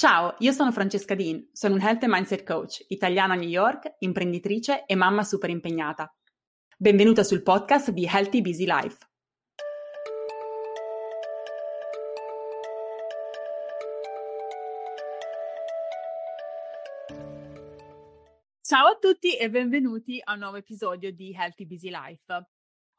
Ciao, io sono Francesca Dean, sono un Health and Mindset Coach, italiana a New York, imprenditrice e mamma super impegnata. Benvenuta sul podcast di Healthy Busy Life. Ciao a tutti e benvenuti a un nuovo episodio di Healthy Busy Life.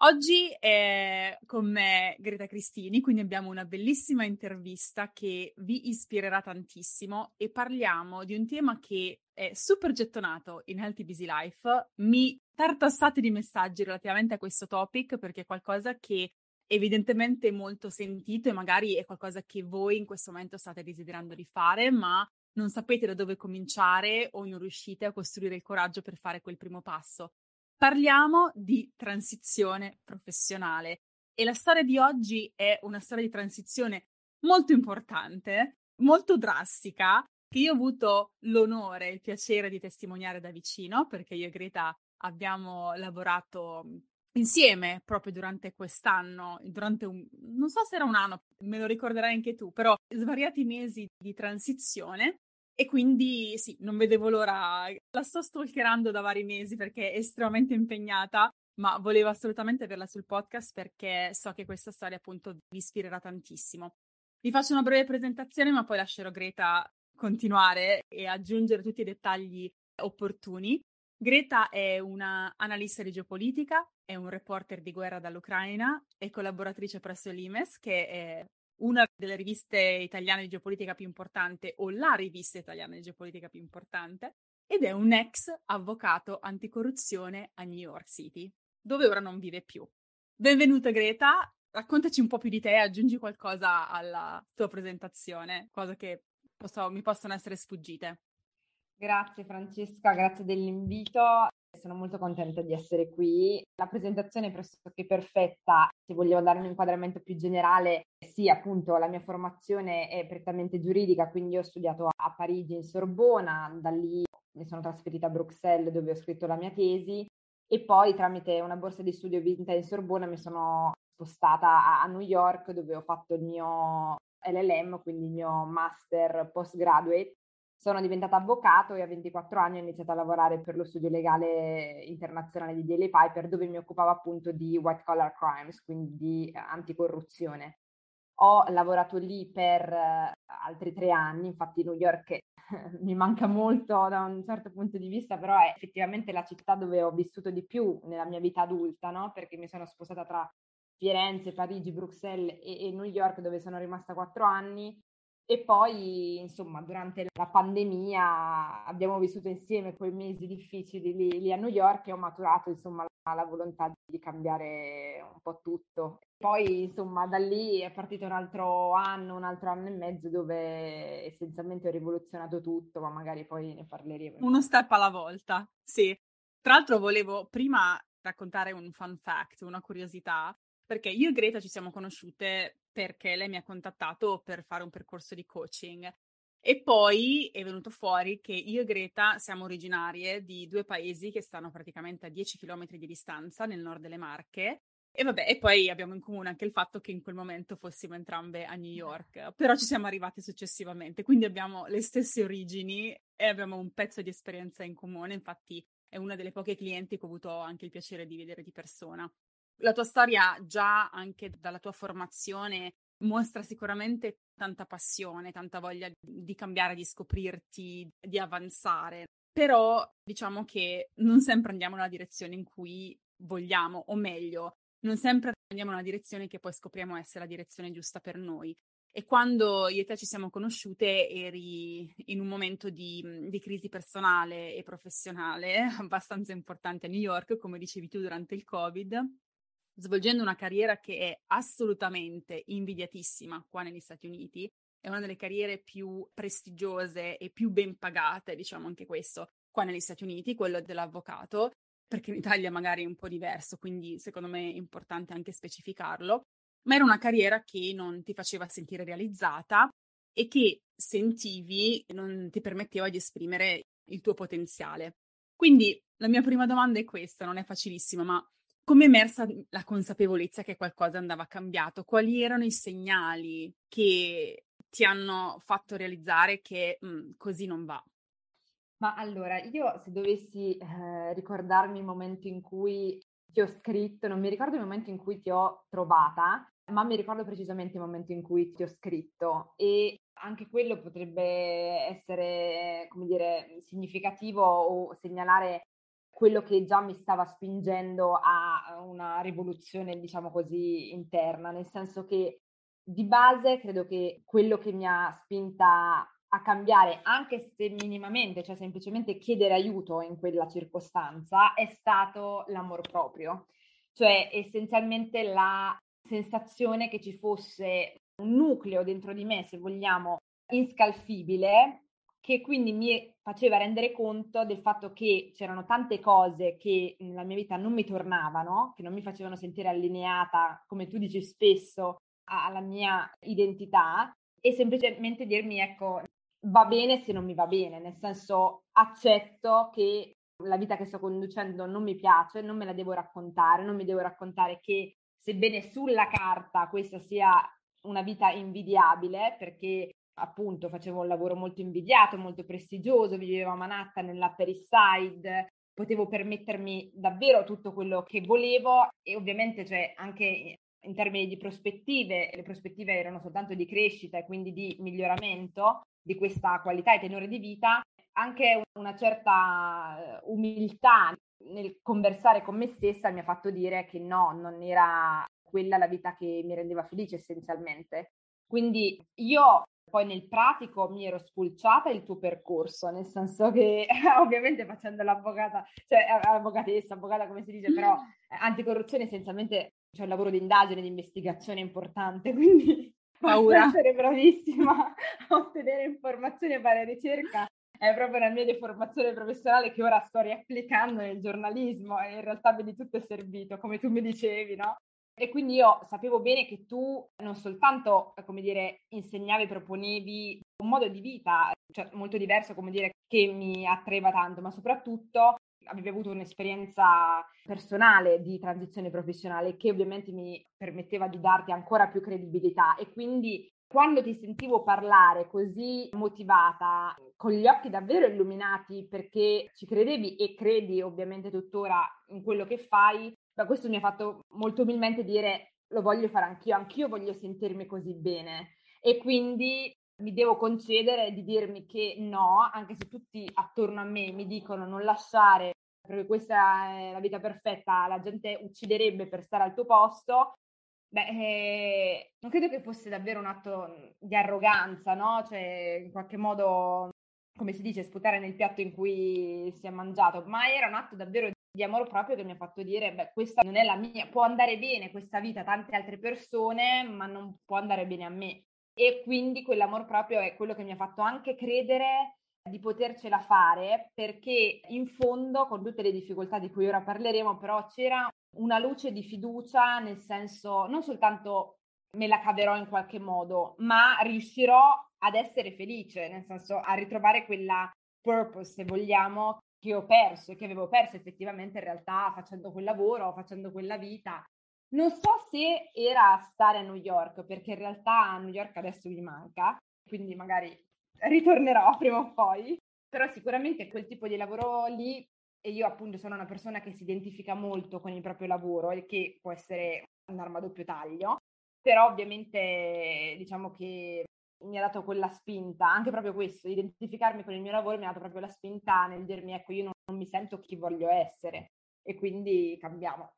Oggi è con me Greta Cristini, quindi abbiamo una bellissima intervista che vi ispirerà tantissimo e parliamo di un tema che è super gettonato in Healthy Busy Life. Mi tartassate di messaggi relativamente a questo topic perché è qualcosa che evidentemente molto sentito e magari è qualcosa che voi in questo momento state desiderando di fare, ma non sapete da dove cominciare o non riuscite a costruire il coraggio per fare quel primo passo. Parliamo di transizione professionale e la storia di oggi è una storia di transizione molto importante, molto drastica, che io ho avuto l'onore e il piacere di testimoniare da vicino, perché io e Greta abbiamo lavorato insieme proprio durante quest'anno, durante un, non so se era un anno, me lo ricorderai anche tu, però svariati mesi di transizione e quindi sì, non vedevo l'ora. La sto stalkerando da vari mesi perché è estremamente impegnata, ma volevo assolutamente averla sul podcast perché so che questa storia appunto vi ispirerà tantissimo. Vi faccio una breve presentazione, ma poi lascerò Greta continuare e aggiungere tutti i dettagli opportuni. Greta è una analista di geopolitica, è un reporter di guerra dall'Ucraina, è collaboratrice presso l'IMES, che è una delle riviste italiane di geopolitica più importante o la rivista italiana di geopolitica più importante ed è un ex avvocato anticorruzione a New York City, dove ora non vive più. Benvenuta Greta, raccontaci un po' più di te, aggiungi qualcosa alla tua presentazione, cose che posso, mi possono essere sfuggite. Grazie Francesca, grazie dell'invito. Sono molto contenta di essere qui. La presentazione è pressoché perfetta. Se vogliamo dare un inquadramento più generale, sì, appunto, la mia formazione è prettamente giuridica, quindi ho studiato a Parigi in Sorbona, da lì mi sono trasferita a Bruxelles dove ho scritto la mia tesi e poi tramite una borsa di studio vinta in Sorbona mi sono spostata a New York dove ho fatto il mio LLM, quindi il mio master postgraduate sono diventata avvocato e a 24 anni ho iniziato a lavorare per lo studio legale internazionale di Daily Piper dove mi occupavo appunto di white collar crimes, quindi di anticorruzione. Ho lavorato lì per uh, altri tre anni, infatti New York mi manca molto da un certo punto di vista, però è effettivamente la città dove ho vissuto di più nella mia vita adulta, no? perché mi sono sposata tra Firenze, Parigi, Bruxelles e, e New York dove sono rimasta quattro anni e poi, insomma, durante la pandemia abbiamo vissuto insieme quei mesi difficili lì, lì a New York e ho maturato, insomma, la, la, volontà di cambiare un po' tutto. Poi, insomma, da lì è partito un altro anno, un altro anno e mezzo dove essenzialmente ho rivoluzionato tutto, ma magari poi ne parleremo. Uno step alla volta, sì. Tra l'altro volevo prima raccontare un fun fact, una curiosità, perché io e Greta ci siamo conosciute perché lei mi ha contattato per fare un percorso di coaching. E poi è venuto fuori che io e Greta siamo originarie di due paesi che stanno praticamente a 10 km di distanza nel nord delle Marche. E vabbè, e poi abbiamo in comune anche il fatto che in quel momento fossimo entrambe a New York, però ci siamo arrivate successivamente, quindi abbiamo le stesse origini e abbiamo un pezzo di esperienza in comune, infatti è una delle poche clienti che ho avuto anche il piacere di vedere di persona la tua storia già anche dalla tua formazione mostra sicuramente tanta passione, tanta voglia di cambiare, di scoprirti, di avanzare. Però diciamo che non sempre andiamo nella direzione in cui vogliamo, o meglio, non sempre andiamo nella direzione che poi scopriamo essere la direzione giusta per noi. E quando io e te ci siamo conosciute eri in un momento di, di, crisi personale e professionale abbastanza importante a New York, come dicevi tu durante il Covid, svolgendo una carriera che è assolutamente invidiatissima qua negli Stati Uniti. È una delle carriere più prestigiose e più ben pagate, diciamo anche questo, qua negli Stati Uniti, quello dell'avvocato, perché in Italia magari è un po' diverso, quindi secondo me è importante anche specificarlo. Ma era una carriera che non ti faceva sentire realizzata e che sentivi non ti permetteva di esprimere il tuo potenziale. Quindi la mia prima domanda è questa, non è facilissima, ma come emersa la consapevolezza che qualcosa andava cambiato? Quali erano i segnali che ti hanno fatto realizzare che mh, mhmm, così non va? Ma allora, io se dovessi eh, ricordarmi il momento in cui ti ho scritto, non mi ricordo il momento in cui ti ho trovata, ma mi ricordo precisamente il momento in cui ti ho scritto e anche quello potrebbe essere, come dire, significativo o segnalare quello che già mi stava spingendo a una rivoluzione, diciamo così, interna, nel senso che di base credo che quello che mi ha spinta a cambiare, anche se minimamente, cioè semplicemente chiedere aiuto in quella circostanza, è stato l'amor proprio, cioè essenzialmente la sensazione che ci fosse un nucleo dentro di me, se vogliamo, inscalfibile, che quindi mi faceva rendere conto del fatto che c'erano tante cose che nella mia vita non mi tornavano, che non mi facevano sentire allineata, come tu dici spesso, alla mia identità e semplicemente dirmi ecco va bene se non mi va bene, nel senso accetto che la vita che sto conducendo non mi piace, non me la devo raccontare, non mi devo raccontare che sebbene sulla carta questa sia una vita invidiabile, perché appunto facevo un lavoro molto invidiato, molto prestigioso, vivevo a Manhattan nell'Upper East Side, potevo permettermi davvero tutto quello che volevo e ovviamente cioè, anche in termini di prospettive, le prospettive erano soltanto di crescita e quindi di miglioramento di questa qualità e tenore di vita, anche una certa eh, umiltà nel conversare con me stessa mi ha fatto dire che no, non era quella la vita che mi rendeva felice essenzialmente. Quindi io poi nel pratico mi ero spulciata il tuo percorso, nel senso che ovviamente facendo l'avvocata, cioè avvocatessa, avvocata come si dice, però eh, anticorruzione essenzialmente c'è un lavoro di indagine, di investigazione importante, quindi paura essere bravissima a ottenere informazioni e fare ricerca è proprio una mia deformazione professionale che ora sto riapplicando nel giornalismo e in realtà vedi tutto è servito, come tu mi dicevi, no? E quindi io sapevo bene che tu non soltanto, come dire, insegnavi, proponevi un modo di vita, cioè molto diverso, come dire, che mi attraeva tanto, ma soprattutto avevi avuto un'esperienza personale di transizione professionale che ovviamente mi permetteva di darti ancora più credibilità. E quindi quando ti sentivo parlare così motivata, con gli occhi davvero illuminati perché ci credevi e credi ovviamente tuttora in quello che fai, da questo mi ha fatto molto umilmente dire lo voglio fare anch'io, anch'io voglio sentirmi così bene. E quindi mi devo concedere di dirmi che no, anche se tutti attorno a me mi dicono non lasciare perché questa è la vita perfetta, la gente ucciderebbe per stare al tuo posto, beh, eh, non credo che fosse davvero un atto di arroganza, no? Cioè, in qualche modo, come si dice, sputare nel piatto in cui si è mangiato, ma era un atto davvero di amore proprio che mi ha fatto dire, beh, questa non è la mia, può andare bene questa vita a tante altre persone, ma non può andare bene a me. E quindi quell'amor proprio è quello che mi ha fatto anche credere di potercela fare perché in fondo, con tutte le difficoltà di cui ora parleremo, però c'era una luce di fiducia, nel senso non soltanto me la caverò in qualche modo, ma riuscirò ad essere felice, nel senso a ritrovare quella purpose, se vogliamo, che ho perso e che avevo perso effettivamente in realtà facendo quel lavoro, facendo quella vita. Non so se era stare a New York, perché in realtà a New York adesso mi manca, quindi magari ritornerò prima o poi, però sicuramente quel tipo di lavoro lì, e io appunto sono una persona che si identifica molto con il proprio lavoro e che può essere un'arma a doppio taglio, però ovviamente diciamo che mi ha dato quella spinta, anche proprio questo, identificarmi con il mio lavoro mi ha dato proprio la spinta nel dirmi ecco io non, non mi sento chi voglio essere e quindi cambiamo.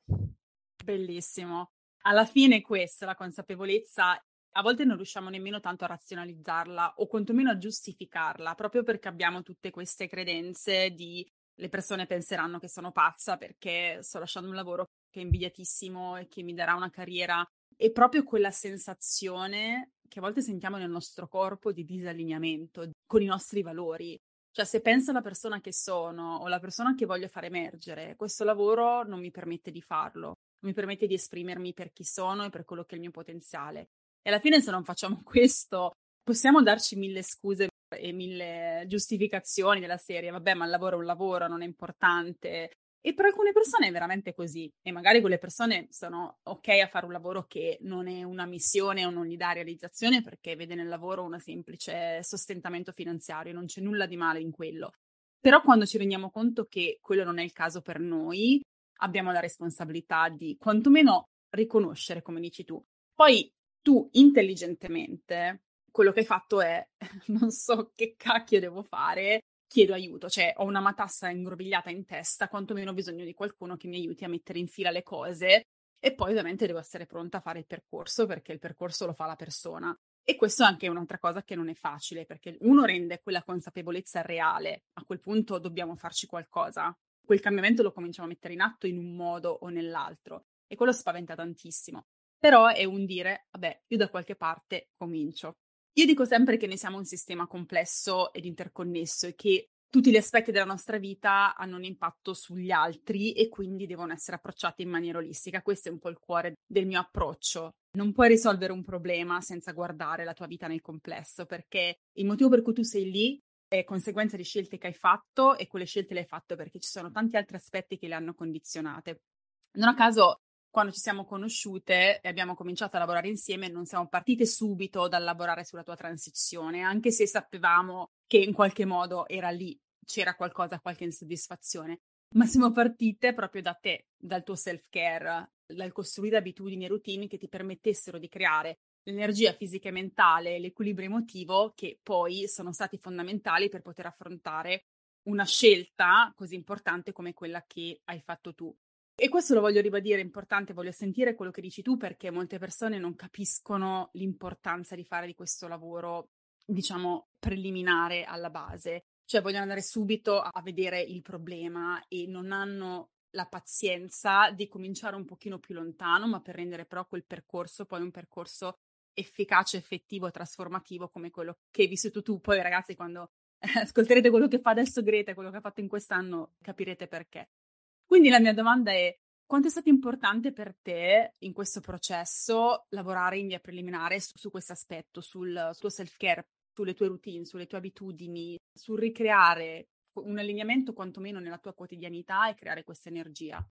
Bellissimo. Alla fine questa, la consapevolezza a volte non riusciamo nemmeno tanto a razionalizzarla o quantomeno a giustificarla, proprio perché abbiamo tutte queste credenze di le persone penseranno che sono pazza perché sto lasciando un lavoro che è invidiatissimo e che mi darà una carriera. E proprio quella sensazione che a volte sentiamo nel nostro corpo di disallineamento con i nostri valori. Cioè, se penso alla persona che sono o alla persona che voglio far emergere, questo lavoro non mi permette di farlo, non mi permette di esprimermi per chi sono e per quello che è il mio potenziale. E alla fine se non facciamo questo, possiamo darci mille scuse e mille giustificazioni della serie, vabbè, ma il lavoro è un lavoro, non è importante. E per alcune persone è veramente così. E magari quelle persone sono ok a fare un lavoro che non è una missione o non gli dà realizzazione perché vede nel lavoro un semplice sostentamento finanziario, non c'è nulla di male in quello. Però quando ci rendiamo conto che quello non è il caso per noi, abbiamo la responsabilità di quantomeno riconoscere, come dici tu. Poi tu intelligentemente quello che hai fatto è non so che cacchio devo fare, chiedo aiuto, cioè ho una matassa ingrovigliata in testa, quantomeno ho bisogno di qualcuno che mi aiuti a mettere in fila le cose e poi ovviamente devo essere pronta a fare il percorso perché il percorso lo fa la persona. E questo è anche un'altra cosa che non è facile, perché uno rende quella consapevolezza reale, a quel punto dobbiamo farci qualcosa. Quel cambiamento lo cominciamo a mettere in atto in un modo o nell'altro e quello spaventa tantissimo. Però è un dire, vabbè, io da qualche parte comincio. Io dico sempre che noi siamo un sistema complesso ed interconnesso e che tutti gli aspetti della nostra vita hanno un impatto sugli altri e quindi devono essere approcciati in maniera olistica. Questo è un po' il cuore del mio approccio. Non puoi risolvere un problema senza guardare la tua vita nel complesso, perché il motivo per cui tu sei lì è conseguenza di scelte che hai fatto e quelle scelte le hai fatte perché ci sono tanti altri aspetti che le hanno condizionate. Non a caso, quando ci siamo conosciute e abbiamo cominciato a lavorare insieme, non siamo partite subito dal lavorare sulla tua transizione, anche se sapevamo che in qualche modo era lì, c'era qualcosa, qualche insoddisfazione. Ma siamo partite proprio da te, dal tuo self-care, dal costruire abitudini e routine che ti permettessero di creare l'energia fisica e mentale, l'equilibrio emotivo, che poi sono stati fondamentali per poter affrontare una scelta così importante come quella che hai fatto tu. E questo lo voglio ribadire, è importante, voglio sentire quello che dici tu perché molte persone non capiscono l'importanza di fare di questo lavoro, diciamo, preliminare alla base. Cioè vogliono andare subito a vedere il problema e non hanno la pazienza di cominciare un pochino più lontano, ma per rendere però quel percorso poi un percorso efficace, effettivo, trasformativo come quello che hai vissuto tu. Poi ragazzi, quando ascolterete quello che fa adesso Greta, quello che ha fatto in quest'anno, capirete perché. Quindi la mia domanda è quanto è stato importante per te in questo processo lavorare in via preliminare su, su questo aspetto, sul tuo self-care, sulle tue routine, sulle tue abitudini, sul ricreare un allineamento quantomeno nella tua quotidianità e creare questa energia?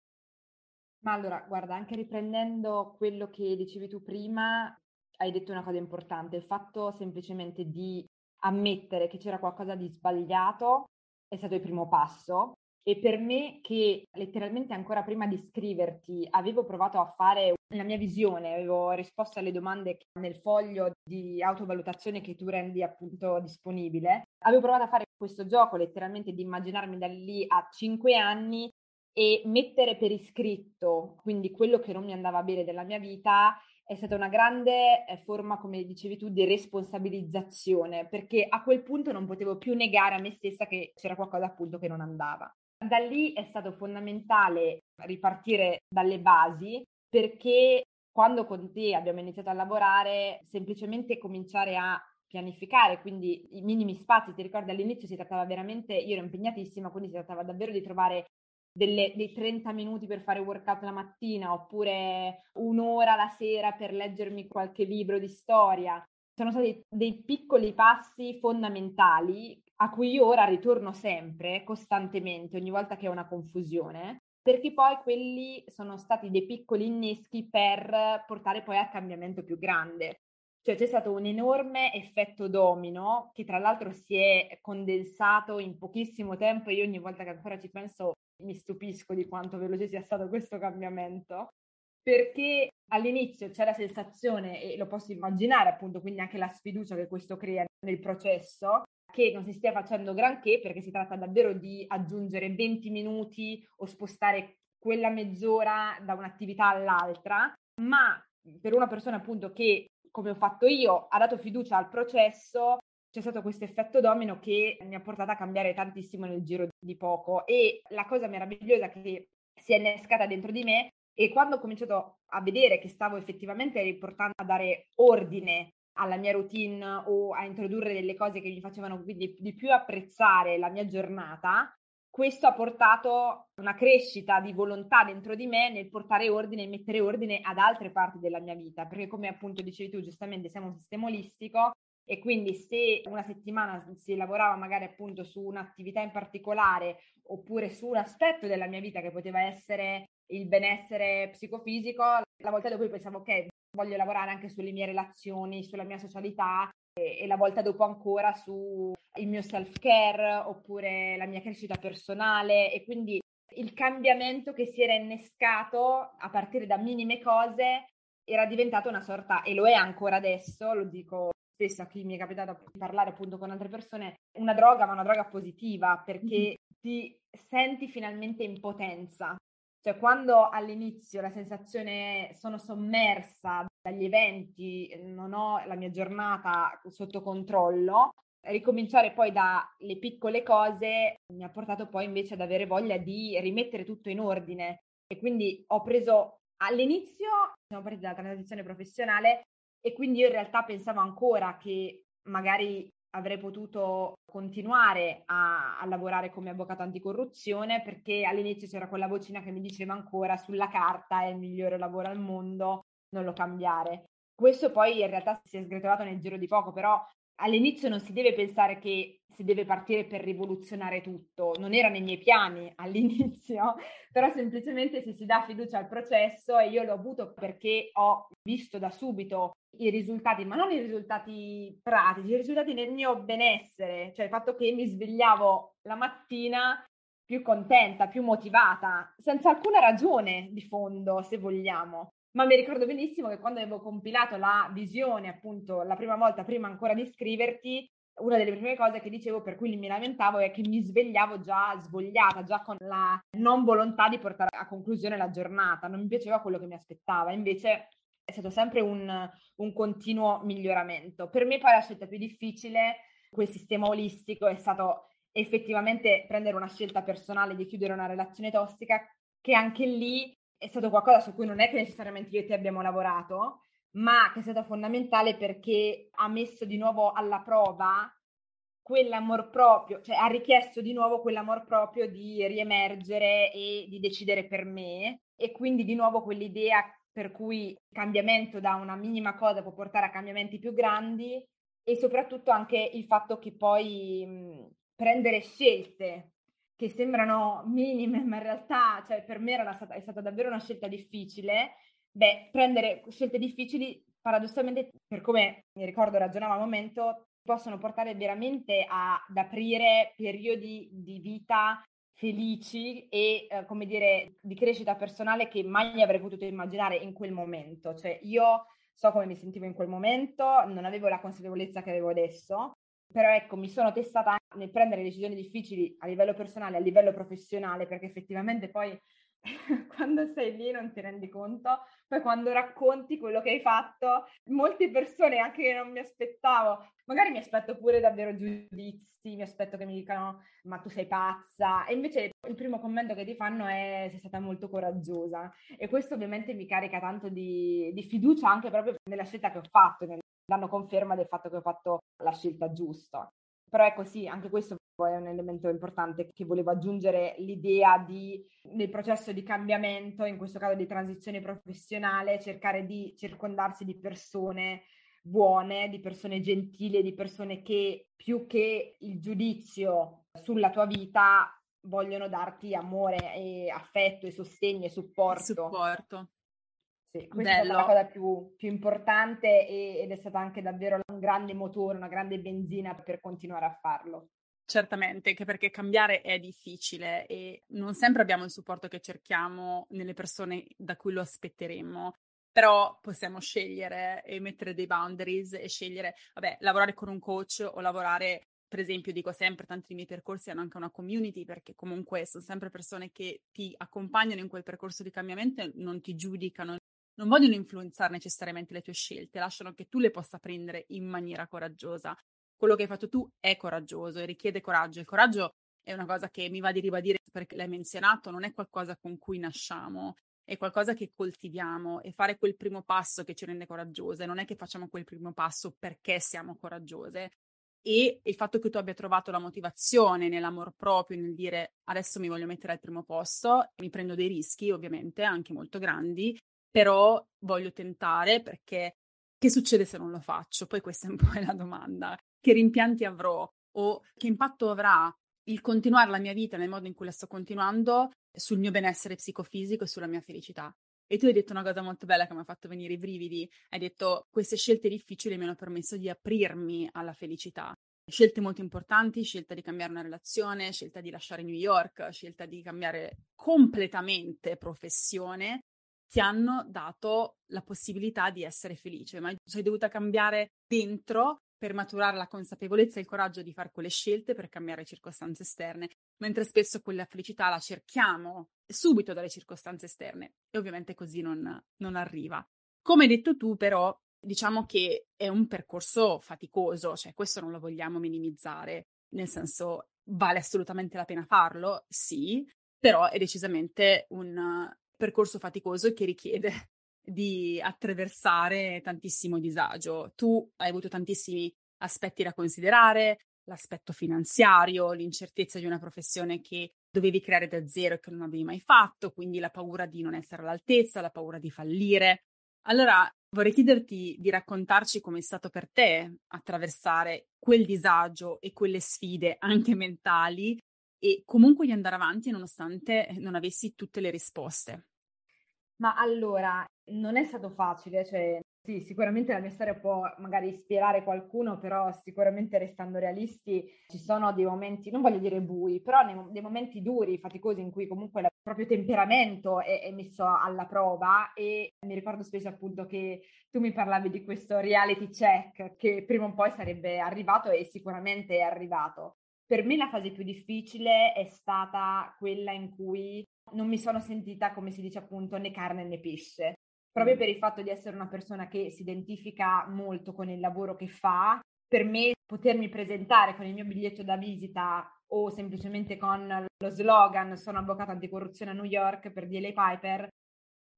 Ma allora, guarda, anche riprendendo quello che dicevi tu prima, hai detto una cosa importante, il fatto semplicemente di ammettere che c'era qualcosa di sbagliato è stato il primo passo e per me che letteralmente ancora prima di scriverti avevo provato a fare la mia visione, avevo risposto alle domande nel foglio di autovalutazione che tu rendi appunto disponibile, avevo provato a fare questo gioco letteralmente di immaginarmi da lì a cinque anni e mettere per iscritto quindi quello che non mi andava bene della mia vita è stata una grande eh, forma, come dicevi tu, di responsabilizzazione, perché a quel punto non potevo più negare a me stessa che c'era qualcosa appunto che non andava. Da lì è stato fondamentale ripartire dalle basi perché quando con te abbiamo iniziato a lavorare, semplicemente cominciare a pianificare, quindi i minimi spazi, ti ricordi all'inizio si trattava veramente, io ero impegnatissima, quindi si trattava davvero di trovare delle, dei 30 minuti per fare workout la mattina oppure un'ora la sera per leggermi qualche libro di storia. Sono stati dei piccoli passi fondamentali a cui io ora ritorno sempre, costantemente, ogni volta che ho una confusione, perché poi quelli sono stati dei piccoli inneschi per portare poi al cambiamento più grande. Cioè c'è stato un enorme effetto domino che tra l'altro si è condensato in pochissimo tempo e io ogni volta che ancora ci penso mi stupisco di quanto veloce sia stato questo cambiamento, perché all'inizio c'è la sensazione, e lo posso immaginare appunto, quindi anche la sfiducia che questo crea nel processo, che non si stia facendo granché perché si tratta davvero di aggiungere 20 minuti o spostare quella mezz'ora da un'attività all'altra, ma per una persona appunto che, come ho fatto io, ha dato fiducia al processo, c'è stato questo effetto domino che mi ha portato a cambiare tantissimo nel giro di poco. E la cosa meravigliosa che si è innescata dentro di me e quando ho cominciato a vedere che stavo effettivamente riportando a dare ordine alla mia routine o a introdurre delle cose che mi facevano quindi di più apprezzare la mia giornata, questo ha portato una crescita di volontà dentro di me nel portare ordine e mettere ordine ad altre parti della mia vita, perché come appunto dicevi tu giustamente siamo un sistema olistico e quindi se una settimana si lavorava magari appunto su un'attività in particolare oppure su un aspetto della mia vita che poteva essere il benessere psicofisico, la volta dopo pensavo ok, voglio lavorare anche sulle mie relazioni, sulla mia socialità e, e la volta dopo ancora sul mio self-care oppure la mia crescita personale e quindi il cambiamento che si era innescato a partire da minime cose era diventato una sorta, e lo è ancora adesso, lo dico spesso a chi mi è capitato di parlare appunto con altre persone, una droga, ma una droga positiva, perché mm-hmm. ti senti finalmente in potenza. Cioè, quando all'inizio la sensazione è sono sommersa dagli eventi, non ho la mia giornata sotto controllo, ricominciare poi dalle piccole cose mi ha portato poi invece ad avere voglia di rimettere tutto in ordine. E quindi ho preso all'inizio, siamo partiti dalla transizione professionale, e quindi io in realtà pensavo ancora che magari avrei potuto continuare a, a, lavorare come avvocato anticorruzione perché all'inizio c'era quella vocina che mi diceva ancora sulla carta è il migliore lavoro al mondo, non lo cambiare. Questo poi in realtà si è sgretolato nel giro di poco, però all'inizio non si deve pensare che si deve partire per rivoluzionare tutto, non era nei miei piani all'inizio, però semplicemente se si dà fiducia al processo e io l'ho avuto perché ho visto da subito i risultati, ma non i risultati pratici, i risultati nel mio benessere, cioè il fatto che mi svegliavo la mattina più contenta, più motivata, senza alcuna ragione di fondo, se vogliamo. Ma mi ricordo benissimo che quando avevo compilato la visione, appunto, la prima volta, prima ancora di scriverti, una delle prime cose che dicevo per cui mi lamentavo è che mi svegliavo già svogliata, già con la non volontà di portare a conclusione la giornata, non mi piaceva quello che mi aspettava, invece è stato sempre un, un continuo miglioramento. Per me poi la scelta più difficile, quel sistema olistico, è stato effettivamente prendere una scelta personale di chiudere una relazione tossica, che anche lì è stato qualcosa su cui non è che necessariamente io e te abbiamo lavorato, ma che è stato fondamentale perché ha messo di nuovo alla prova quell'amor proprio, cioè ha richiesto di nuovo quell'amor proprio di riemergere e di decidere per me. E quindi di nuovo quell'idea per cui il cambiamento da una minima cosa può portare a cambiamenti più grandi e soprattutto anche il fatto che poi mh, prendere scelte che sembrano minime, ma in realtà cioè, per me stata, è stata davvero una scelta difficile. Beh, prendere scelte difficili, paradossalmente, per come mi ricordo ragionavo al momento, possono portare veramente ad aprire periodi di vita felici e, eh, come dire, di crescita personale che mai avrei potuto immaginare in quel momento. Cioè, io so come mi sentivo in quel momento, non avevo la consapevolezza che avevo adesso, però ecco, mi sono testata nel prendere decisioni difficili a livello personale, a livello professionale, perché effettivamente poi quando sei lì non ti rendi conto, poi quando racconti quello che hai fatto, molte persone anche che non mi aspettavo, magari mi aspetto pure davvero giudizi, mi aspetto che mi dicano ma tu sei pazza. E invece il primo commento che ti fanno è sei stata molto coraggiosa. E questo ovviamente mi carica tanto di, di fiducia anche proprio nella scelta che ho fatto, danno conferma del fatto che ho fatto la scelta giusta. Però ecco sì, anche questo poi è un elemento importante che volevo aggiungere l'idea di nel processo di cambiamento, in questo caso di transizione professionale, cercare di circondarsi di persone buone, di persone gentili, di persone che più che il giudizio sulla tua vita vogliono darti amore e affetto e sostegno e supporto. Supporto. Sì, questa Bello. è stata la cosa più, più importante e, ed è stata anche davvero un grande motore, una grande benzina per continuare a farlo. Certamente, anche perché cambiare è difficile e non sempre abbiamo il supporto che cerchiamo nelle persone da cui lo aspetteremmo. Però possiamo scegliere e mettere dei boundaries e scegliere, vabbè, lavorare con un coach o lavorare, per esempio, dico sempre, tanti dei miei percorsi hanno anche una community perché comunque sono sempre persone che ti accompagnano in quel percorso di cambiamento e non ti giudicano, non vogliono influenzare necessariamente le tue scelte, lasciano che tu le possa prendere in maniera coraggiosa. Quello che hai fatto tu è coraggioso e richiede coraggio. Il coraggio è una cosa che mi va di ribadire perché l'hai menzionato, non è qualcosa con cui nasciamo, è qualcosa che coltiviamo e fare quel primo passo che ci rende coraggiose. Non è che facciamo quel primo passo perché siamo coraggiose. E il fatto che tu abbia trovato la motivazione nell'amor proprio, nel dire adesso mi voglio mettere al primo posto, mi prendo dei rischi, ovviamente, anche molto grandi, però voglio tentare perché che succede se non lo faccio? Poi questa è un po' la domanda. Che rimpianti avrò o che impatto avrà il continuare la mia vita nel modo in cui la sto continuando sul mio benessere psicofisico e sulla mia felicità? E tu hai detto una cosa molto bella che mi ha fatto venire i brividi. Hai detto queste scelte difficili mi hanno permesso di aprirmi alla felicità. Scelte molto importanti, scelta di cambiare una relazione, scelta di lasciare New York, scelta di cambiare completamente professione, ti hanno dato la possibilità di essere felice, ma sei dovuta cambiare dentro per maturare la consapevolezza e il coraggio di fare quelle scelte per cambiare circostanze esterne, mentre spesso quella felicità la cerchiamo subito dalle circostanze esterne e ovviamente così non, non arriva. Come hai detto tu, però, diciamo che è un percorso faticoso, cioè questo non lo vogliamo minimizzare, nel senso vale assolutamente la pena farlo, sì, però è decisamente un percorso faticoso che richiede di attraversare tantissimo disagio. Tu hai avuto tantissimi aspetti da considerare, l'aspetto finanziario, l'incertezza di una professione che dovevi creare da zero e che non avevi mai fatto, quindi la paura di non essere all'altezza, la paura di fallire. Allora vorrei chiederti di raccontarci come è stato per te attraversare quel disagio e quelle sfide anche mentali e comunque di andare avanti nonostante non avessi tutte le risposte. Ma allora, non è stato facile, cioè sì, sicuramente la mia storia può magari ispirare qualcuno, però sicuramente restando realisti ci sono dei momenti, non voglio dire bui, però dei momenti duri, faticosi in cui comunque il proprio temperamento è, è, messo alla prova e mi ricordo spesso appunto che tu mi parlavi di questo reality check che prima o poi sarebbe arrivato e sicuramente è arrivato. Per me la fase più difficile è stata quella in cui non mi sono sentita, come si dice appunto, né carne né pesce. Proprio per il fatto di essere una persona che si identifica molto con il lavoro che fa, per me potermi presentare con il mio biglietto da visita o semplicemente con lo slogan sono avvocato anticorruzione a New York per DLA Piper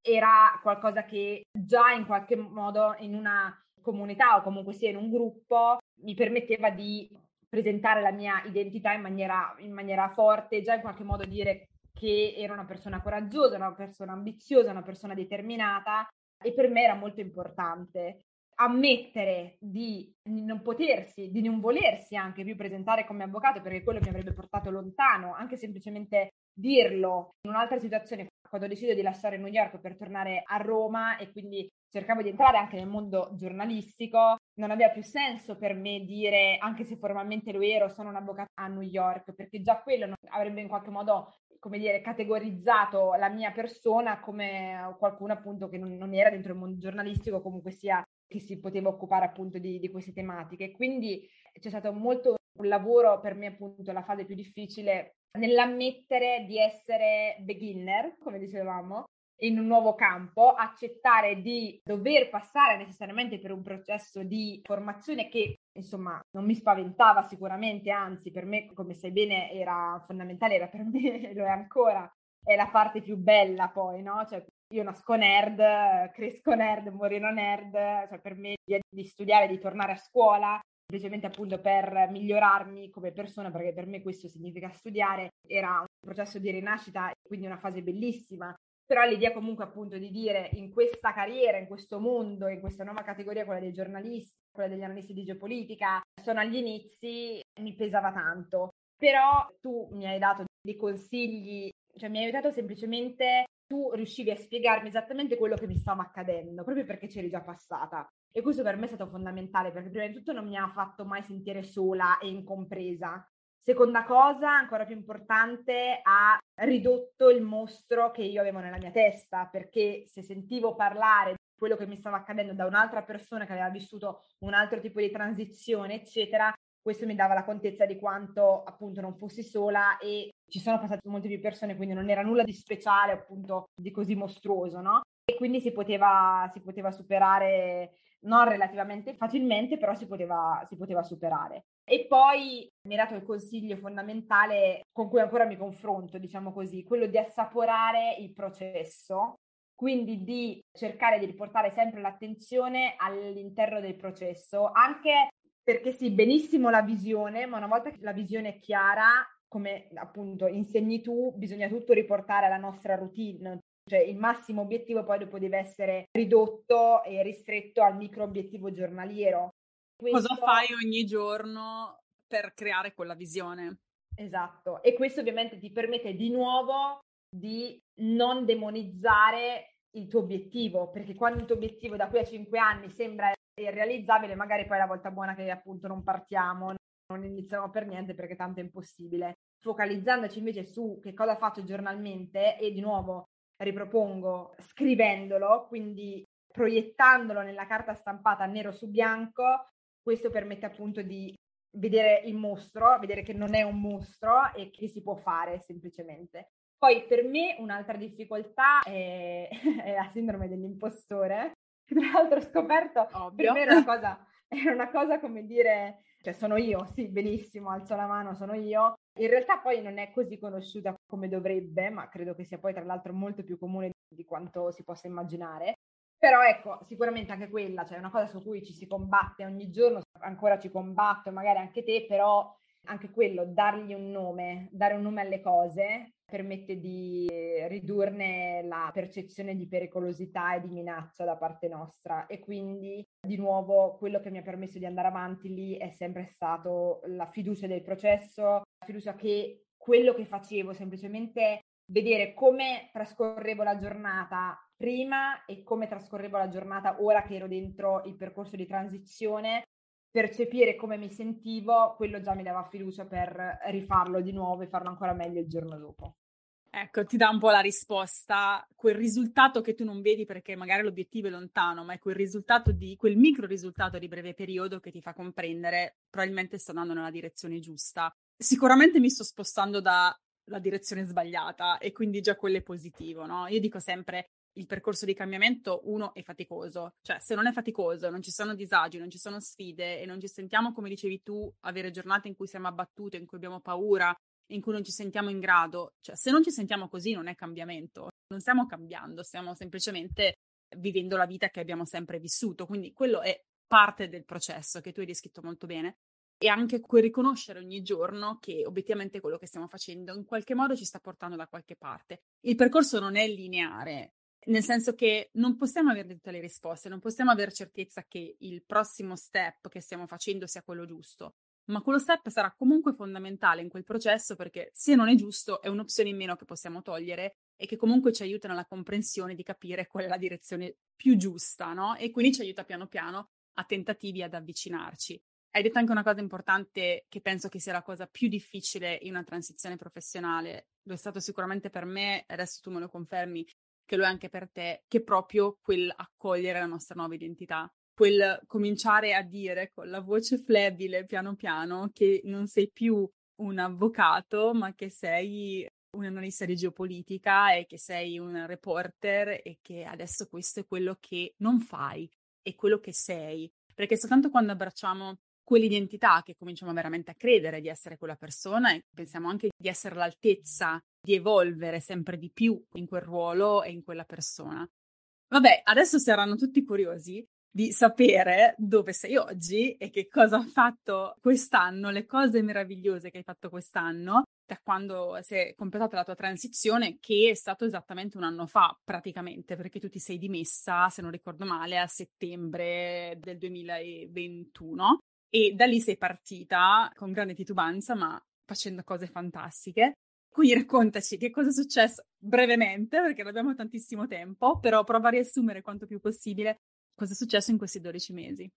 era qualcosa che già in qualche modo in una comunità o comunque sia in un gruppo mi permetteva di presentare la mia identità in maniera, in maniera forte, già in qualche modo dire che era una persona coraggiosa, una persona ambiziosa, una persona determinata e per me era molto importante ammettere di non potersi, di non volersi anche più presentare come avvocato perché quello mi avrebbe portato lontano, anche semplicemente dirlo in un'altra situazione quando decido di lasciare New York per tornare a Roma e quindi cercavo di entrare anche nel mondo giornalistico, non aveva più senso per me dire, anche se formalmente lo ero, sono un avvocato a New York, perché già quello avrebbe in qualche modo come dire, categorizzato la mia persona come qualcuno appunto che non, non era dentro il mondo giornalistico, comunque sia che si poteva occupare appunto di, di queste tematiche. Quindi c'è stato molto un lavoro per me appunto la fase più difficile nell'ammettere di essere beginner, come dicevamo, in un nuovo campo, accettare di dover passare necessariamente per un processo di formazione che insomma non mi spaventava sicuramente, anzi per me come sai bene era fondamentale, era per me, lo è ancora, è la parte più bella poi, no? Cioè io nasco nerd, cresco nerd, morirò nerd, cioè per me di, di studiare, di tornare a scuola semplicemente appunto per migliorarmi come persona, perché per me questo significa studiare, era un processo di rinascita, quindi una fase bellissima però l'idea comunque appunto di dire in questa carriera, in questo mondo, in questa nuova categoria, quella dei giornalisti, quella degli analisti di geopolitica, sono agli inizi, mi pesava tanto. Però tu mi hai dato dei consigli, cioè mi hai aiutato semplicemente, tu riuscivi a spiegarmi esattamente quello che mi stava accadendo, proprio perché c'eri già passata. E questo per me è stato fondamentale, perché prima di tutto non mi ha fatto mai sentire sola e incompresa, Seconda cosa, ancora più importante, ha ridotto il mostro che io avevo nella mia testa, perché se sentivo parlare di quello che mi stava accadendo da un'altra persona che aveva vissuto un altro tipo di transizione, eccetera, questo mi dava la contezza di quanto appunto non fossi sola e ci sono passate molte più persone, quindi non era nulla di speciale, appunto, di così mostruoso, no? E quindi si poteva, si poteva superare non relativamente facilmente, però si poteva, si poteva superare. E poi mi ha dato il consiglio fondamentale con cui ancora mi confronto, diciamo così, quello di assaporare il processo, quindi di cercare di riportare sempre l'attenzione all'interno del processo, anche perché sì, benissimo la visione, ma una volta che la visione è chiara, come appunto insegni tu, bisogna tutto riportare alla nostra routine, cioè il massimo obiettivo poi dopo deve essere ridotto e ristretto al micro obiettivo giornaliero. Questo... Cosa fai ogni giorno per creare quella visione? Esatto, e questo ovviamente ti permette di nuovo di non demonizzare il tuo obiettivo, perché quando il tuo obiettivo da qui a cinque anni sembra irrealizzabile, magari poi è la volta buona che appunto non partiamo, non iniziamo per niente perché tanto è impossibile. Focalizzandoci invece su che cosa faccio giornalmente e di nuovo ripropongo scrivendolo, quindi proiettandolo nella carta stampata nero su bianco, questo permette appunto di vedere il mostro, vedere che non è un mostro e che si può fare semplicemente. Poi per me un'altra difficoltà è, è la sindrome dell'impostore, che tra l'altro ho scoperto, Ovvio. per me era una, cosa, era una cosa come dire, cioè sono io, sì, benissimo, alzo la mano, sono io. In realtà poi non è così conosciuta come dovrebbe, ma credo che sia poi tra l'altro molto più comune di quanto si possa immaginare. Però ecco, sicuramente anche quella, cioè una cosa su cui ci si combatte ogni giorno, ancora ci combatto, magari anche te, però anche quello, dargli un nome, dare un nome alle cose, permette di ridurne la percezione di pericolosità e di minaccia da parte nostra. E quindi di nuovo quello che mi ha permesso di andare avanti lì è sempre stato la fiducia del processo, la fiducia che quello che facevo semplicemente vedere come trascorrevo la giornata prima e come trascorrevo la giornata ora che ero dentro il percorso di transizione, percepire come mi sentivo, quello già mi dava fiducia per rifarlo di nuovo e farlo ancora meglio il giorno dopo. Ecco, ti dà un po' la risposta, quel risultato che tu non vedi perché magari l'obiettivo è lontano, ma è quel risultato di quel micro risultato di breve periodo che ti fa comprendere probabilmente sto andando nella direzione giusta. Sicuramente mi sto spostando dalla direzione sbagliata e quindi già quello è positivo, no? Io dico sempre il percorso di cambiamento, uno, è faticoso. Cioè, se non è faticoso, non ci sono disagi, non ci sono sfide e non ci sentiamo, come dicevi tu, avere giornate in cui siamo abbattute, in cui abbiamo paura, in cui non ci sentiamo in grado. Cioè, se non ci sentiamo così, non è cambiamento. Non stiamo cambiando, stiamo semplicemente vivendo la vita che abbiamo sempre vissuto. Quindi quello è parte del processo che tu hai descritto molto bene. E anche quel riconoscere ogni giorno che obiettivamente quello che stiamo facendo in qualche modo ci sta portando da qualche parte. Il percorso non è lineare, nel senso che non possiamo avere tutte le risposte, non possiamo avere certezza che il prossimo step che stiamo facendo sia quello giusto, ma quello step sarà comunque fondamentale in quel processo perché se non è giusto è un'opzione in meno che possiamo togliere e che comunque ci aiuta nella comprensione di capire qual è la direzione più giusta, no? E quindi ci aiuta piano piano a tentativi ad avvicinarci. Hai detto anche una cosa importante che penso che sia la cosa più difficile in una transizione professionale. Lo è stato sicuramente per me, adesso tu me lo confermi, che lo è anche per te, che è proprio quel accogliere la nostra nuova identità, quel cominciare a dire con la voce flebile piano piano che non sei più un avvocato, ma che sei un analista di geopolitica e che sei un reporter e che adesso questo è quello che non fai, è quello che sei. Perché soltanto quando abbracciamo quell'identità che cominciamo veramente a credere di essere quella persona e pensiamo anche di essere all'altezza di evolvere sempre di più in quel ruolo e in quella persona. Vabbè, adesso saranno tutti curiosi di sapere dove sei oggi e che cosa hai fatto quest'anno, le cose meravigliose che hai fatto quest'anno, da quando si è completata la tua transizione, che è stato esattamente un anno fa praticamente, perché tu ti sei dimessa, se non ricordo male, a settembre del 2021 e da lì sei partita con grande titubanza, ma facendo cose fantastiche. Quindi raccontaci che cosa è successo brevemente, perché non abbiamo tantissimo tempo, però prova a riassumere quanto più possibile cosa è successo in questi 12 mesi.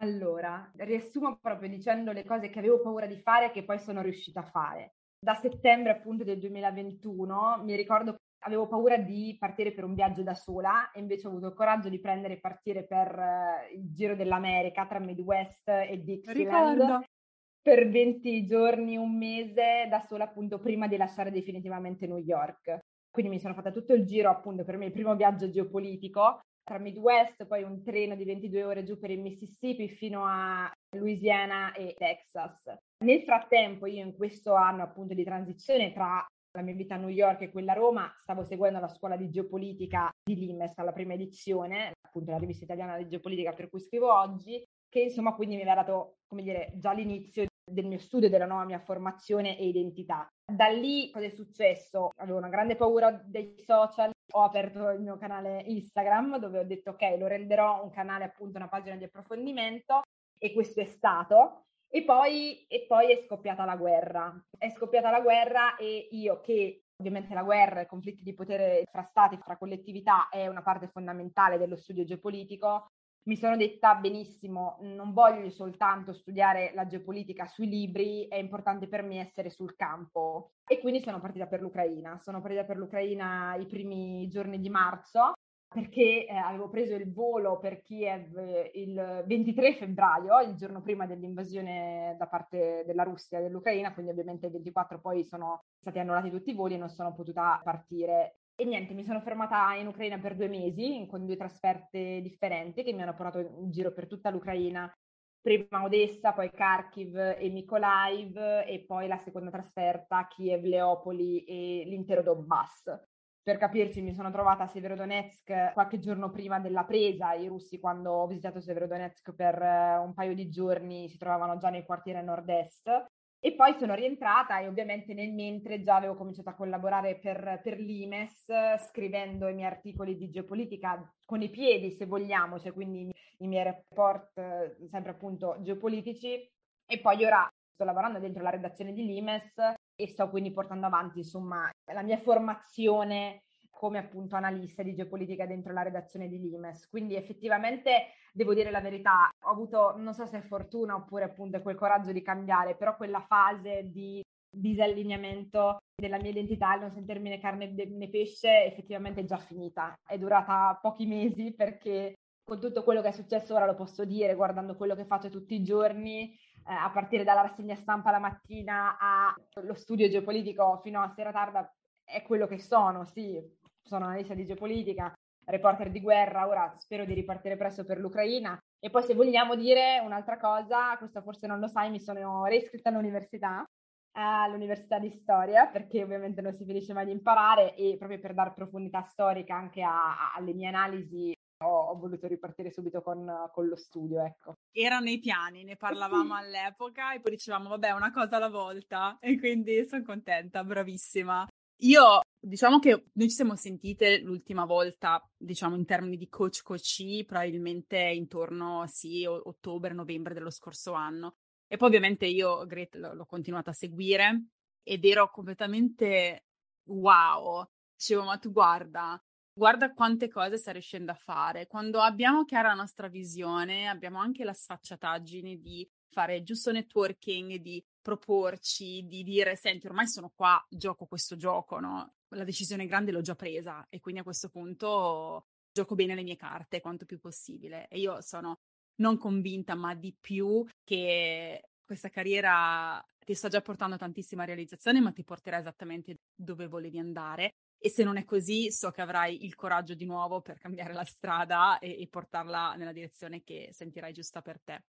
Allora, riassumo proprio dicendo le cose che avevo paura di fare e che poi sono riuscita a fare. Da settembre appunto del 2021 mi ricordo avevo paura di partire per un viaggio da sola e invece ho avuto il coraggio di prendere e partire per uh, il giro dell'America tra Midwest e Dixieland. Ricordo per 20 giorni, un mese da sola appunto prima di lasciare definitivamente New York. Quindi mi sono fatta tutto il giro appunto per me il primo viaggio geopolitico tra Midwest, poi un treno di 22 ore giù per il Mississippi fino a Louisiana e Texas. Nel frattempo io in questo anno appunto di transizione tra la mia vita a New York e quella a Roma, stavo seguendo la scuola di geopolitica di Limes alla prima edizione, appunto la rivista italiana di geopolitica per cui scrivo oggi, che insomma quindi mi aveva dato, come dire, già l'inizio del mio studio, della nuova mia formazione e identità. Da lì cosa è successo? Avevo una grande paura dei social, ho aperto il mio canale Instagram dove ho detto ok, lo renderò un canale appunto, una pagina di approfondimento e questo è stato. E poi, e poi è scoppiata la guerra. È scoppiata la guerra e io che ovviamente la guerra, i conflitti di potere fra stati, fra collettività è una parte fondamentale dello studio geopolitico, mi sono detta benissimo, non voglio soltanto studiare la geopolitica sui libri, è importante per me essere sul campo. E quindi sono partita per l'Ucraina. Sono partita per l'Ucraina i primi giorni di marzo perché eh, avevo preso il volo per Kiev eh, il 23 febbraio, il giorno prima dell'invasione da parte della Russia e dell'Ucraina, quindi ovviamente il 24 poi sono stati annullati tutti i voli e non sono potuta partire. E niente, mi sono fermata in Ucraina per due mesi con due trasferte differenti che mi hanno portato in giro per tutta l'Ucraina. Prima Odessa, poi Kharkiv e Mykolaiv e poi la seconda trasferta Kiev, Leopoli e l'intero Donbass. Per capirci, mi sono trovata a Severodonetsk qualche giorno prima della presa. I russi, quando ho visitato Severodonetsk per eh, un paio di giorni, si trovavano già nel quartiere nord-est. E poi sono rientrata e ovviamente nel mentre già avevo cominciato a collaborare per, per l'IMES, scrivendo i miei articoli di geopolitica con i piedi, se vogliamo, cioè quindi i miei report eh, sempre appunto geopolitici. E poi ora sto lavorando dentro la redazione di Limes e sto quindi portando avanti insomma la mia formazione come appunto analista di geopolitica dentro la redazione di Limes. Quindi effettivamente devo dire la verità, ho avuto non so se è fortuna oppure appunto quel coraggio di cambiare, però quella fase di disallineamento della mia identità, non sentirmi né carne né pesce, effettivamente è già finita. È durata pochi mesi perché con tutto quello che è successo ora lo posso dire, guardando quello che faccio tutti i giorni, eh, a partire dalla rassegna stampa la mattina allo studio geopolitico fino a sera tarda, è quello che sono, sì, sono analista di geopolitica, reporter di guerra, ora spero di ripartire presto per l'Ucraina. E poi se vogliamo dire un'altra cosa, questo forse non lo sai, mi sono reiscritta all'università, all'università di storia, perché ovviamente non si finisce mai di imparare e proprio per dare profondità storica anche a, a, alle mie analisi ho, ho voluto ripartire subito con, con, lo studio, ecco. Erano i piani, ne parlavamo sì. all'epoca e poi dicevamo, vabbè, una cosa alla volta e quindi sono contenta, bravissima. Io diciamo che noi ci siamo sentite l'ultima volta, diciamo in termini di coach coach, probabilmente intorno sì, ottobre-novembre dello scorso anno. E poi ovviamente io Gret l- l'ho continuata a seguire ed ero completamente wow. Dicevo, ma tu guarda, guarda quante cose sta riuscendo a fare. Quando abbiamo chiara la nostra visione, abbiamo anche la sfacciataggine di fare giusto networking, di proporci, di dire, senti, ormai sono qua, gioco questo gioco, no? La decisione grande l'ho già presa e quindi a questo punto gioco bene le mie carte quanto più possibile. E io sono non convinta, ma di più che questa carriera ti sta già portando tantissima realizzazione, ma ti porterà esattamente dove volevi andare. E se non è così, so che avrai il coraggio di nuovo per cambiare la strada e, e portarla nella direzione che sentirai giusta per te.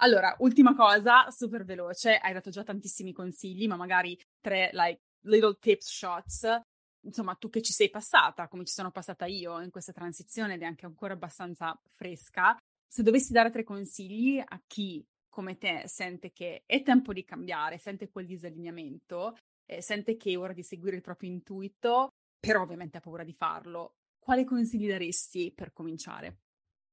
Allora, ultima cosa, super veloce, hai dato già tantissimi consigli, ma magari tre, like, little tips shots. Insomma, tu che ci sei passata, come ci sono passata io in questa transizione ed è anche ancora abbastanza fresca, se dovessi dare tre consigli a chi come te sente che è tempo di cambiare, sente quel disallineamento, eh, sente che è ora di seguire il proprio intuito, però ovviamente ha paura di farlo, quali consigli daresti per cominciare?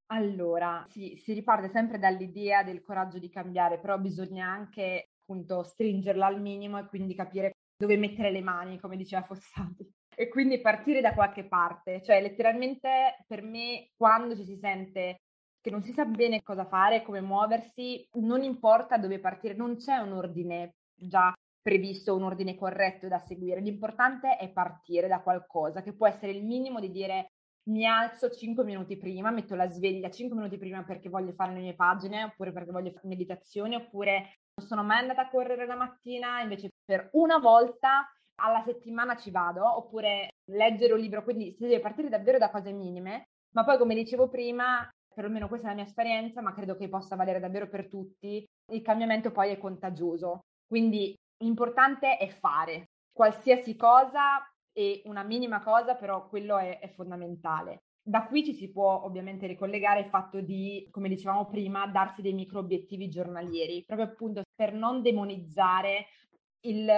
Allora, sì, si riparte sempre dall'idea del coraggio di cambiare, però bisogna anche appunto stringerla al minimo e quindi capire dove mettere le mani, come diceva Fossati. E quindi partire da qualche parte, cioè letteralmente per me quando ci si sente che non si sa bene cosa fare, come muoversi, non importa dove partire, non c'è un ordine già previsto, un ordine corretto da seguire. L'importante è partire da qualcosa che può essere il minimo di dire mi alzo 5 minuti prima, metto la sveglia 5 minuti prima perché voglio fare le mie pagine, oppure perché voglio fare meditazione, oppure non sono mai andata a correre la mattina, invece per una volta alla settimana ci vado, oppure leggere un libro, quindi si deve partire davvero da cose minime, ma poi come dicevo prima, perlomeno questa è la mia esperienza, ma credo che possa valere davvero per tutti, il cambiamento poi è contagioso. Quindi l'importante è fare qualsiasi cosa e una minima cosa, però quello è, è fondamentale. Da qui ci si può ovviamente ricollegare il fatto di, come dicevamo prima, darsi dei micro obiettivi giornalieri, proprio appunto per non demonizzare il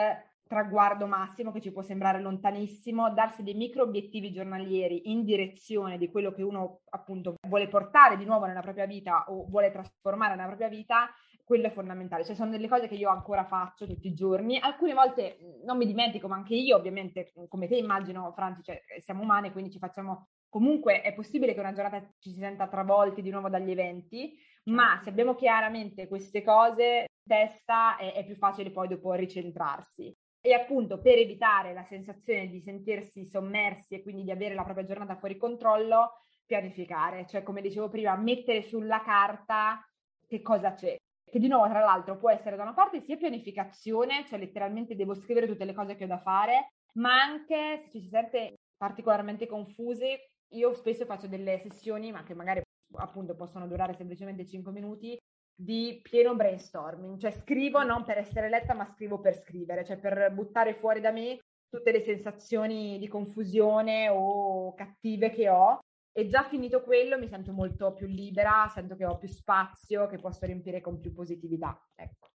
traguardo massimo che ci può sembrare lontanissimo, darsi dei micro obiettivi giornalieri in direzione di quello che uno appunto vuole portare di nuovo nella propria vita o vuole trasformare nella propria vita, quello è fondamentale. Cioè sono delle cose che io ancora faccio tutti i giorni. Alcune volte non mi dimentico, ma anche io ovviamente, come te immagino, Franci, cioè, siamo umane, quindi ci facciamo comunque è possibile che una giornata ci si senta travolti di nuovo dagli eventi, ma certo. se abbiamo chiaramente queste cose in testa è, è più facile poi dopo ricentrarsi. E appunto per evitare la sensazione di sentirsi sommersi e quindi di avere la propria giornata fuori controllo, pianificare, cioè come dicevo prima, mettere sulla carta che cosa c'è. Che di nuovo, tra l'altro, può essere da una parte sia pianificazione, cioè letteralmente devo scrivere tutte le cose che ho da fare, ma anche se ci si sente particolarmente confusi, io spesso faccio delle sessioni, ma che magari appunto possono durare semplicemente 5 minuti, di pieno brainstorming, cioè scrivo non per essere letta, ma scrivo per scrivere, cioè per buttare fuori da me tutte le sensazioni di confusione o cattive che ho. E già finito quello mi sento molto più libera, sento che ho più spazio, che posso riempire con più positività. Ecco.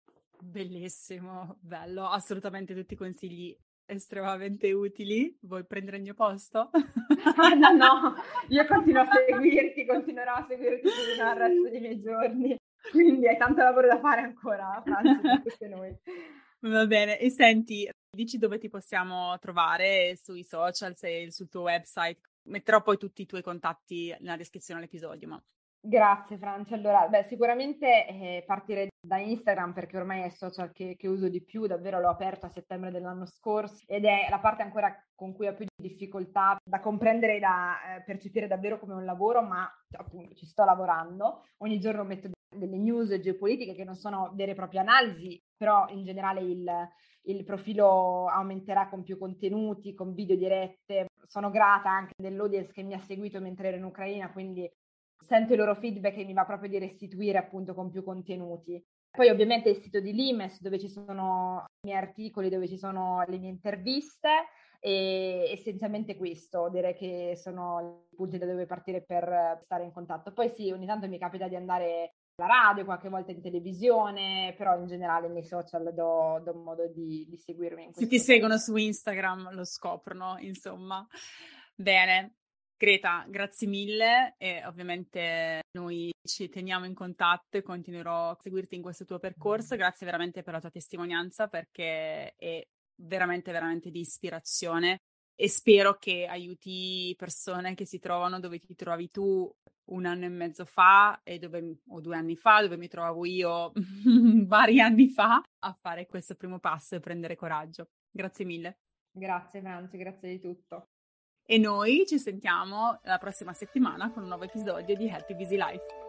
Bellissimo, bello, assolutamente tutti i consigli estremamente utili. Vuoi prendere il mio posto? ah, no, no, io continuo a seguirti, continuerò a seguirti fino al resto dei miei giorni. Quindi hai tanto lavoro da fare ancora, Franci, noi. Va bene, e senti, dici dove ti possiamo trovare sui social, se, sul tuo website. Metterò poi tutti i tuoi contatti nella descrizione dell'episodio, ma Grazie Francia. Allora, beh, sicuramente eh, partire da Instagram perché ormai è il social che, che, uso di più, davvero l'ho aperto a settembre dell'anno scorso ed è la parte ancora con cui ho più difficoltà da comprendere e da eh, percepire davvero come un lavoro, ma appunto ci sto lavorando. Ogni giorno metto delle news geopolitiche che non sono vere e proprie analisi, però in generale il, il profilo aumenterà con più contenuti, con video dirette. Sono grata anche dell'audience che mi ha seguito mentre ero in Ucraina, quindi sento i loro feedback e mi va proprio di restituire appunto con più contenuti. Poi ovviamente il sito di Limes dove ci sono i miei articoli, dove ci sono le mie interviste e essenzialmente questo, direi che sono i punti da dove partire per stare in contatto. Poi sì, ogni tanto mi capita di andare alla radio, qualche volta in televisione, però in generale nei social do, do modo di, di seguirmi. Se ti seguono su Instagram lo scoprono, insomma. Bene, Greta, grazie mille e ovviamente noi ci teniamo in contatto e continuerò a seguirti in questo tuo percorso. Grazie veramente per la tua testimonianza perché è veramente, veramente di ispirazione e spero che aiuti persone che si trovano dove ti trovavi tu un anno e mezzo fa dove, o due anni fa, dove mi trovavo io vari anni fa, a fare questo primo passo e prendere coraggio. Grazie mille. Grazie Franci, grazie di tutto. E noi ci sentiamo la prossima settimana con un nuovo episodio di Happy Busy Life.